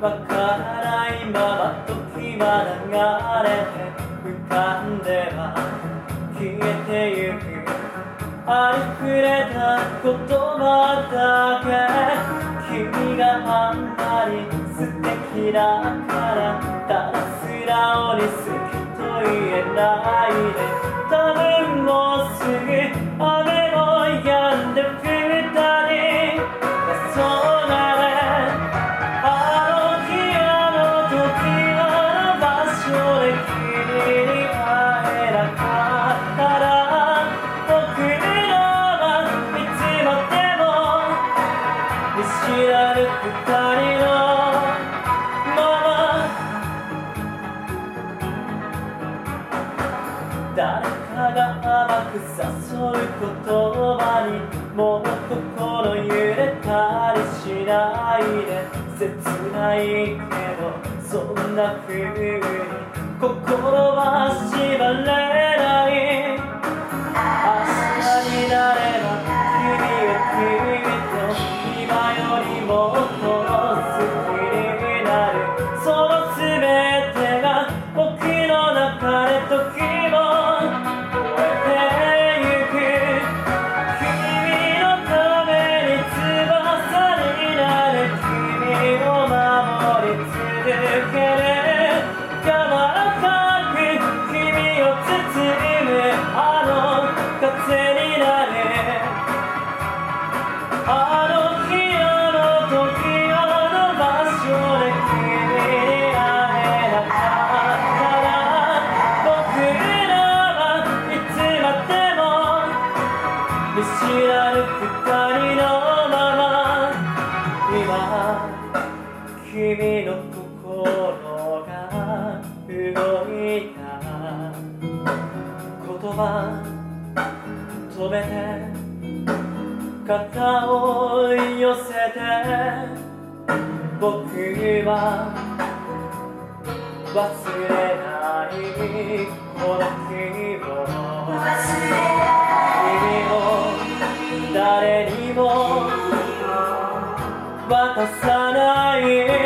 わからないまま時は流れて浮かんでは消えてゆくありふれた言葉だけ君があんまり素敵だからただ素直に好きと言えないで多分もうすぐく誘う言葉にもう心揺れたりしないで。切ないけどそんな風に心は縛れない。明日になれば二人のまま今君の心が動いた言葉止めて肩を寄せて僕は忘れないこの日を kasanayin